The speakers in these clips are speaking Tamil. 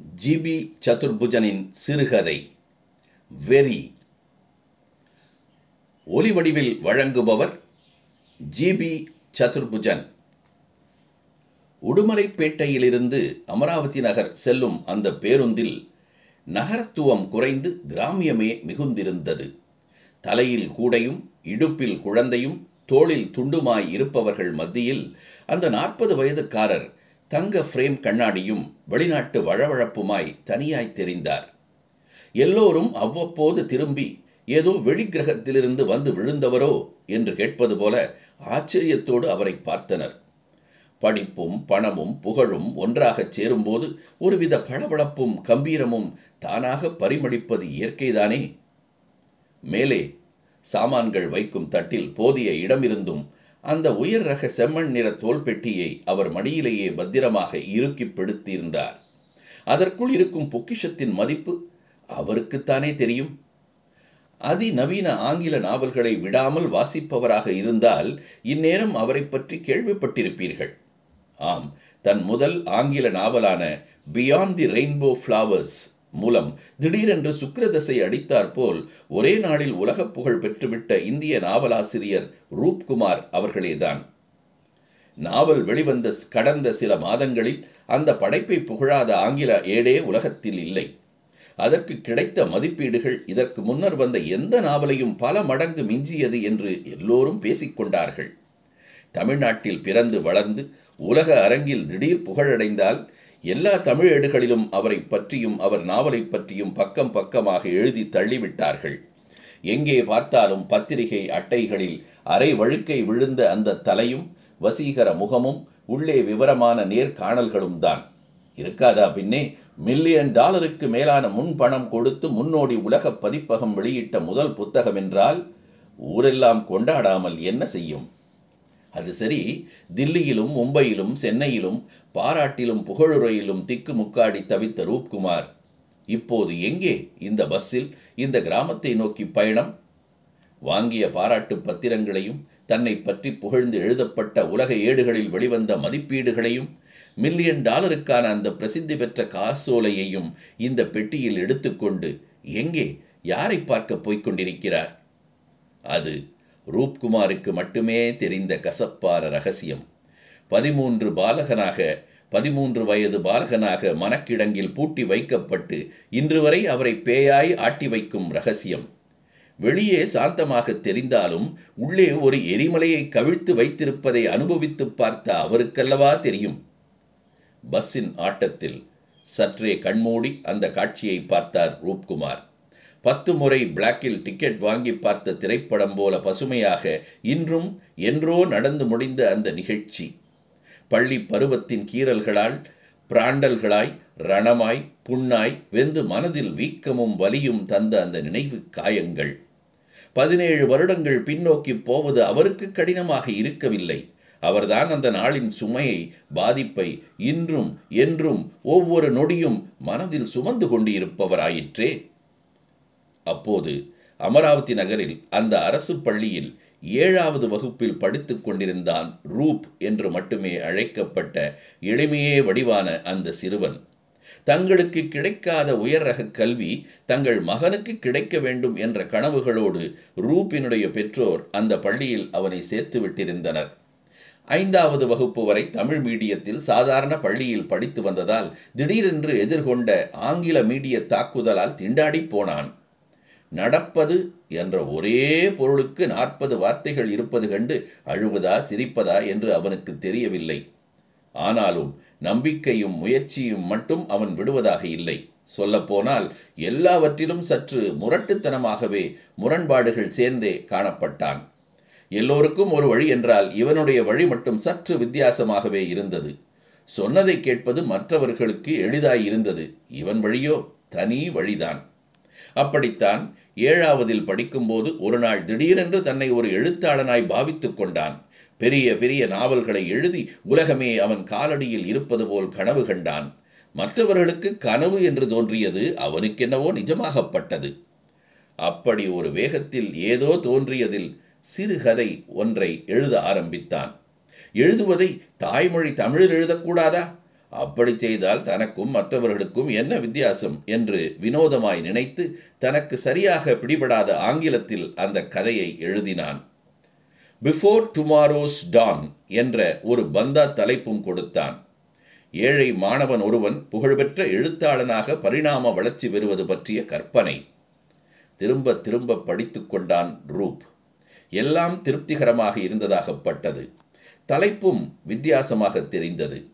ஜிபி சதுர்புஜனின் சிறுகதை வெறி. ஒலிவடிவில் வழங்குபவர் ஜிபி சதுர்புஜன். உடுமலைப்பேட்டையிலிருந்து அமராவதி நகர் செல்லும் அந்த பேருந்தில் நகரத்துவம் குறைந்து கிராமியமே மிகுந்திருந்தது. தலையில் கூடையும் இடுப்பில் குழந்தையும் தோளில் துண்டுமாய் இருப்பவர்கள் மத்தியில் அந்த நாற்பது வயதுக்காரர் தங்க ஃப்ரேம் கண்ணாடியும் வெளிநாட்டு வழவழப்புமாய் தனியாய் தெரிந்தார். எல்லோரும் அவ்வப்போது திரும்பி ஏதோ வெளிக்கிரகத்திலிருந்து வந்து விழுந்தவரோ என்று கேட்பது போல ஆச்சரியத்தோடு அவரை பார்த்தனர். படிப்பும் பணமும் புகழும் ஒன்றாகச் சேரும்போது ஒருவித பளபளப்பும் கம்பீரமும் தானாக பரிமளிப்பது இயற்கைதானே? மேலே சாமான்கள் வைக்கும் தட்டில் போதிய இடமிருந்தும் அந்த உயர் ரக செம்மண் நிற தோல் பெட்டியை அவர் மடியிலேயே பத்திரமாக இறுக்கி பிடித்திருந்தார். அதற்குள் இருக்கும் பொக்கிஷத்தின் மதிப்பு அவருக்குத்தானே தெரியும்? அதிநவீன ஆங்கில நாவல்களை விடாமல் வாசிப்பவராக இருந்தால் இந்நேரம் அவரை பற்றி கேள்விப்பட்டிருப்பீர்கள். ஆம் தன் முதல் ஆங்கில நாவலான பியாண்ட் தி ரெயின்போ ஃப்ளவர்ஸ் மூலம் திடீரென்று சுக்கிரதசை அடித்தாற்போல் ஒரே நாளில் உலகப் புகழ் பெற்றுவிட்ட இந்திய நாவலாசிரியர் ரூப்குமார் அவர்களேதான். நாவல் வெளிவந்த கடந்த சில மாதங்களில் அந்த படைப்பை புகழாத ஆங்கில ஏடே உலகத்தில் இல்லை. அதற்கு கிடைத்த மதிப்பீடுகள் இதற்கு முன்னர் வந்த எந்த நாவலையும் பல மடங்கு மிஞ்சியது என்று எல்லோரும் பேசிக்கொண்டார்கள். தமிழ்நாட்டில் பிறந்து வளர்ந்து உலக அரங்கில் திடீர் புகழடைந்தால் எல்லா தமிழ் ஏடுகளிலும் அவரை பற்றியும் அவர் நாவலை பற்றியும் பக்கம் பக்கமாக எழுதி தள்ளிவிட்டார்கள். எங்கே பார்த்தாலும் பத்திரிகை அட்டைகளில் அரை வழுக்கை விழுந்த அந்த தலையும் வசீகர முகமும் உள்ளே விவரமான நேர்காணல்களும் தான். இருக்காதா பின்னே? மில்லியன் டாலருக்கு மேலான முன் பணம் கொடுத்து முன்னோடி உலக பதிப்பகம் வெளியிட்ட முதல் புத்தகம் என்றால் ஊரெல்லாம் கொண்டாடாமல் என்ன செய்யும்? அது சரி. தில்லியிலும் மும்பையிலும் சென்னையிலும் பாராட்டிலும் புகழுரையிலும் திக்கு முக்காடி தவித்த ரூப்குமார். இப்போது எங்கே இந்த பஸ்ஸில் இந்த கிராமத்தை நோக்கி பயணம்? வாங்கிய பாராட்டு பத்திரங்களையும் தன்னை பற்றி புகழ்ந்து எழுதப்பட்ட உலக ஏடுகளில் வெளிவந்த மதிப்பீடுகளையும் மில்லியன் டாலருக்கான அந்த பிரசித்தி பெற்ற காசோலையையும் இந்த பெட்டியில் எடுத்துக்கொண்டு எங்கே யாரை பார்க்க போய்க் கொண்டிருக்கிறார்? அது ரூப்குமாருக்கு மட்டுமே தெரிந்த கசப்பான ரகசியம். பதிமூன்று பாலகனாக பதிமூன்று வயது பாலகனாக மனக்கிடங்கில் பூட்டி வைக்கப்பட்டு இன்று வரை அவரை பேயாய் ஆட்டி வைக்கும் ரகசியம். வெளியே சாந்தமாக தெரிந்தாலும் உள்ளே ஒரு எரிமலையை கவிழ்த்து வைத்திருப்பதை அனுபவித்து பார்த்த அவருக்கல்லவா தெரியும்? பஸ்ஸின் ஆட்டத்தில் சற்றே கண்மூடி அந்த காட்சியை பார்த்தார் ரூப்குமார். பத்து முறை பிளாக்கில் டிக்கெட் வாங்கி பார்த்த திரைப்படம் போல பசுமையாக இன்றும் என்றோ நடந்து முடிந்த அந்த நிகழ்ச்சி. பள்ளி பருவத்தின் கீறல்களால் பிராண்டல்களாய் ரணமாய் புண்ணாய் வெந்து மனதில் வீக்கமும் வலியும் தந்த அந்த நினைவு காயங்கள். பதினேழு வருடங்கள் பின்னோக்கி போவது அவருக்கு கடினமாக இருக்கவில்லை. அவர்தான் அந்த நாளின் சுமையை பாதிப்பை இன்றும் என்றும் ஒவ்வொரு நொடியும் மனதில் சுமந்து கொண்டிருப்பவராயிற்றே. அப்போது அமராவதி நகரில் அந்த அரசு பள்ளியில் ஏழாவது வகுப்பில் படித்துக் கொண்டிருந்தான் ரூப் என்று மட்டுமே அழைக்கப்பட்ட எளிமையே வடிவான அந்த சிறுவன். தங்களுக்கு கிடைக்காத உயர் ரக கல்வி தங்கள் மகனுக்கு கிடைக்க வேண்டும் என்ற கனவுகளோடு ரூப்பினுடைய பெற்றோர் அந்த பள்ளியில் அவனை சேர்த்து விட்டிருந்தனர். ஐந்தாவது வகுப்பு வரை தமிழ் மீடியத்தில் சாதாரண பள்ளியில் படித்து வந்ததால் திடீரென்று எதிர்கொண்ட ஆங்கில மீடிய தாக்குதலால் திண்டாடி போனான். நடப்பது என்ற ஒரே பொருளுக்கு நாற்பது வார்த்தைகள் இருப்பது கண்டு அழுவதா சிரிப்பதா என்று அவனுக்கு தெரியவில்லை. ஆனாலும் நம்பிக்கையும் முயற்சியும் மட்டும் அவன் விடுவதாக இல்லை. சொல்லப்போனால் எல்லாவற்றிலும் சற்று முரட்டுத்தனமாகவே முரண்பாடுகள் சேர்ந்தே காணப்பட்டான். எல்லோருக்கும் ஒரு வழி என்றால் இவனுடைய வழி மட்டும் சற்று வித்தியாசமாகவே இருந்தது. சொன்னதை கேட்பது மற்றவர்களுக்கு எளிதாயிருந்தது இவன் வழியோ தனி வழிதான். அப்படித்தான் ஏழாவதில் படிக்கும்போது ஒரு நாள் திடீரென்று தன்னை ஒரு எழுத்தாளனாய் பாவித்துக் கொண்டான். பெரிய பெரிய நாவல்களை எழுதி உலகமே அவன் காலடியில் இருப்பது போல் கனவு கண்டான். மற்றவர்களுக்கு கனவு என்று தோன்றியது அவனுக்கென்னவோ நிஜமாகப்பட்டது. அப்படி ஒரு வேகத்தில் ஏதோ தோன்றியதில் சிறுகதை ஒன்றை எழுத ஆரம்பித்தான். எழுதுவதை தாய்மொழி தமிழில் எழுதக்கூடாதா? அப்படி செய்தால் தனக்கும் மற்றவர்களுக்கும் என்ன வித்தியாசம்? என்று வினோதமாய் நினைத்து தனக்கு சரியாக பிடிபடாத ஆங்கிலத்தில் அந்த கதையை எழுதினான். பிஃபோர் டுமாரோஸ் டான் என்ற ஒரு பந்தா தலைப்பும் கொடுத்தான். ஏழை மாணவன் ஒருவன் புகழ்பெற்ற எழுத்தாளனாக பரிணாம வளர்ச்சி பெறுவது பற்றிய கற்பனை. திரும்ப திரும்ப படித்துக்கொண்டான் ரூப். எல்லாம் திருப்திகரமாக இருந்ததாகப்பட்டது தலைப்பும் வித்தியாசமாக தெரிந்தது.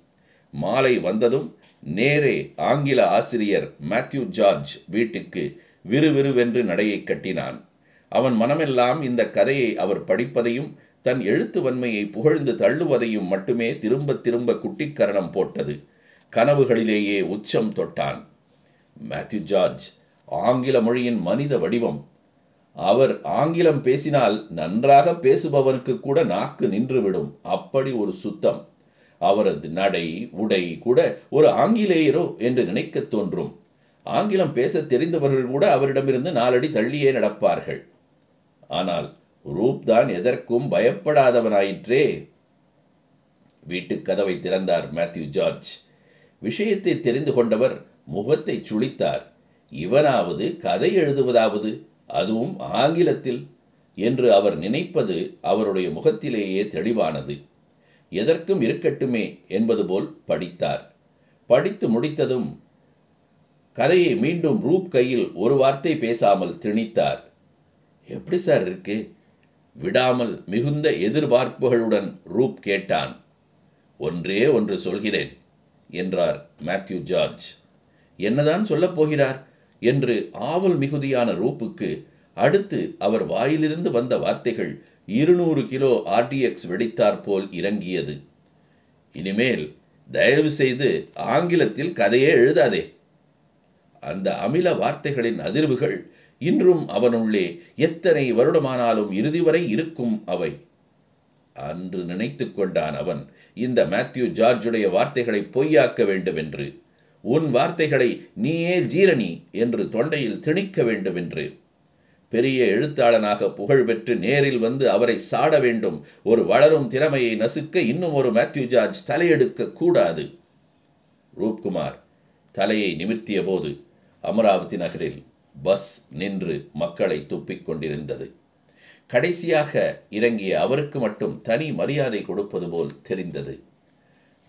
மாலை வந்ததும் நேரே ஆங்கில ஆசிரியர் மேத்யூ ஜார்ஜ் வீட்டுக்கு விறுவிறுவென்று நடையை கட்டினான். அவன் மனமெல்லாம் இந்த கதையை அவர் படிப்பதையும் தன் எழுத்து வன்மையை புகழ்ந்து தள்ளுவதையும் மட்டுமே திரும்ப திரும்ப குட்டிக்கரணம் போட்டது. கனவுகளிலேயே உச்சம் தொட்டான். மேத்யூ ஜார்ஜ் ஆங்கில மொழியின் மனித வடிவம். அவர் ஆங்கிலம் பேசினால் நன்றாக பேசுபவனுக்கு கூட நாக்கு நின்றுவிடும். அப்படி ஒரு சுத்தம். அவரது நடை உடை கூட ஒரு ஆங்கிலேயரோ என்று நினைக்கத் தோன்றும். ஆங்கிலம் பேச தெரிந்தவர்கள் கூட அவரிடமிருந்து நாலடி தள்ளியே நடப்பார்கள். ஆனால் ரூப் தான் எதற்கும் பயப்படாதவனாயிற்றே. வீட்டுக் கதவை திறந்தார் மேத்யூ ஜார்ஜ். விஷயத்தை தெரிந்து கொண்டவர் முகத்தை சுளித்தார். இவனாவது கதை எழுதுவதாவது அதுவும் ஆங்கிலத்தில் என்று அவர் நினைப்பது அவருடைய முகத்திலேயே தெளிவானது. எதற்கும் இருக்கட்டுமே என்பது போல் படித்தார். படித்து முடித்ததும் கதையை மீண்டும் ரூப் கையில் ஒரு வார்த்தை பேசாமல் திணித்தார். எப்படி சார் இருக்கு? விடாமல் மிகுந்த எதிர்பார்ப்புகளுடன் ரூப் கேட்டான். ஒன்றே ஒன்று சொல்கிறேன் என்றார் மேத்யூ ஜார்ஜ். என்னதான் சொல்லப் போகிறார்? என்று ஆவல் மிகுதியான ரூப்புக்கு அடுத்து அவர் வாயிலிருந்து வந்த வார்த்தைகள் இருநூறு கிலோ ஆர்டிஎக்ஸ் வெடித்தாற் போல் இறங்கியது. இனிமேல் தயவு செய்து ஆங்கிலத்தில் கதையே எழுதாதே. அந்த அமில வார்த்தைகளின் அதிர்வுகள் இன்றும் அவனுள்ளே எத்தனை வருடமானாலும் இறுதி வரை இருக்கும் அவை. அன்று நினைத்து கொண்டான் அவன் இந்த மேத்யூ ஜார்ஜுடைய வார்த்தைகளை பொய்யாக்க வேண்டுமென்று. உன் வார்த்தைகளை நீயே ஜீரணி என்று தொண்டையில் திணிக்க வேண்டுமென்று. பெரிய எழுத்தாளனாக புகழ் பெற்று நேரில் வந்து அவரை சாட வேண்டும். ஒரு வளரும் திறமையை நசுக்க இன்னும் ஒரு மேத்யூ ஜார்ஜ் தலையெடுக்க கூடாது. ரூப்குமார் தலையை நிமிர்த்திய போது அமராவதி நகரில் பஸ் நின்று மக்களை துப்பிக் கொண்டிருந்தது. கடைசியாக இறங்கிய அவருக்கு மட்டும் தனி மரியாதை கொடுப்பது போல் தெரிந்தது.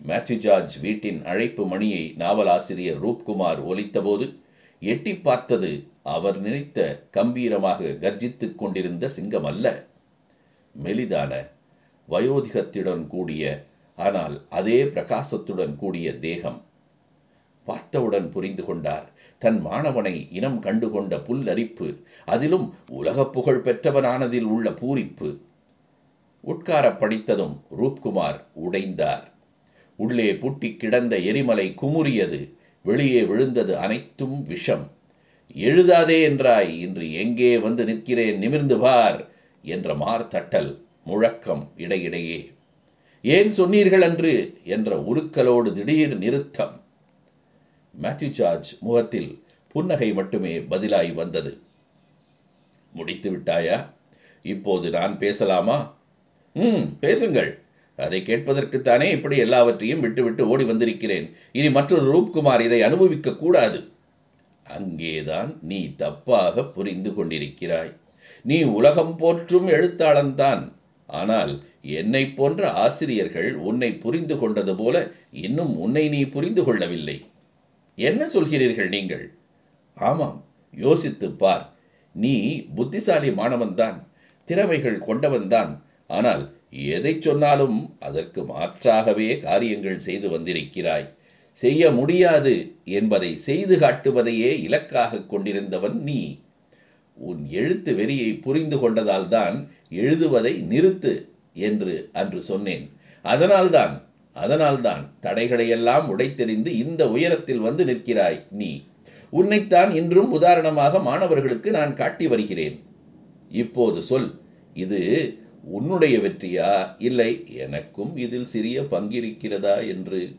மேத்யூ ஜார்ஜ் வீட்டின் அழைப்பு மணியை நாவலாசிரியர் ரூப்குமார் ஒலித்தபோது எட்டி பார்த்தது அவர் நினைத்த கம்பீரமாக கர்ஜித்துக் கொண்டிருந்த சிங்கம் அல்ல. மெலிதான வயோதிகத்துடன் கூடிய ஆனால் அதே பிரகாசத்துடன் கூடிய தேகம். பார்த்தவுடன் புரிந்து கொண்டார் தன் மாணவனை இனம் கண்டுகொண்ட புல்லரிப்பு அதிலும் உலகப் புகழ் பெற்றவனானதில் உள்ள பூரிப்பு. உட்கார படித்ததும் ரூப்குமார் உடைந்தார். உள்ளே பூட்டி கிடந்த எரிமலை குமுறியது வெளியே விழுந்தது அனைத்தும் விஷம். எழுதாதே என்றாய். இன்று எங்கே வந்து நிற்கிறேன்? நிமிர்ந்து பார் என்ற மார்த்தட்டல் முழக்கம் இடையிடையே. ஏன் சொன்னீர்கள் அன்று? என்ற உருக்கலோடு திடீர் நிறுத்தம். மேத்யூ ஜார்ஜ் முகத்தில் புன்னகை மட்டுமே பதிலாய் வந்தது. முடித்து விட்டாயா? இப்போது நான் பேசலாமா? ம் பேசுங்கள். அதை கேட்பதற்குத்தானே இப்படி எல்லாவற்றையும் விட்டுவிட்டு ஓடி வந்திருக்கிறேன். இனி மற்றொரு ரூப்குமார் இதை அனுபவிக்க கூடாது. அங்கேதான் நீ தப்பாக புரிந்து கொண்டிருக்கிறாய். நீ உலகம் போற்றும் எழுத்தாளன்தான் ஆனால் என்னை போன்ற ஆசிரியர்கள் உன்னை புரிந்து கொண்டது போல இன்னும் உன்னை நீ புரிந்து கொள்ளவில்லை. என்ன சொல்கிறீர்கள் நீங்கள்? ஆமாம் யோசித்து பார். நீ புத்திசாலி மாணவன்தான் திறமைகள் கொண்டவன்தான் ஆனால் எதை சொன்னாலும் அதற்கு மாற்றாகவே காரியங்கள் செய்து வந்திருக்கிறாய். செய்ய முடியாது என்பதை செய்து காட்டுவதையே இலக்காக கொண்டிருந்தவன் நீ. உன் எழுத்து வெறியை புரிந்து கொண்டதால்தான் எழுதுவதை நிறுத்து என்று அன்று சொன்னேன். அதனால்தான் அதனால்தான் தடைகளையெல்லாம் உடைத்தெறிந்து இந்த உயரத்தில் வந்து நிற்கிறாய் நீ. உன்னைத்தான் இன்றும் உதாரணமாக மாணவர்களுக்கு நான் காட்டி வருகிறேன். இப்போது சொல் இது உன்னுடைய வெற்றியா? இல்லை எனக்கும் இதில் சிறிய பங்கிருக்கிறதா? என்று.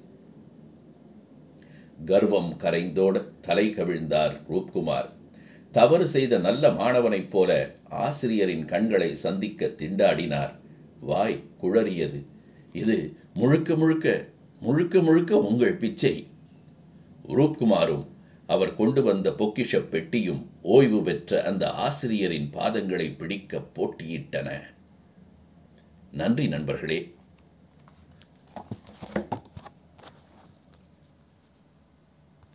கர்வம் கரைந்தோட தலை கவிழ்ந்தார் ரூப்குமார். தவறு செய்த நல்ல மாணவனைப் போல ஆசிரியரின் கண்களை சந்திக்க திண்டாடினார். வாய் குழறியது. இது முழுக்க முழுக்க முழுக்க முழுக்க உங்கள் பிச்சை. ரூப்குமாரும் அவர் கொண்டு வந்த பொக்கிஷ பெட்டியும் ஓய்வு பெற்ற அந்த ஆசிரியரின் பாதங்களை பிடிக்க போட்டியிட்டன. நன்றி நண்பர்களே.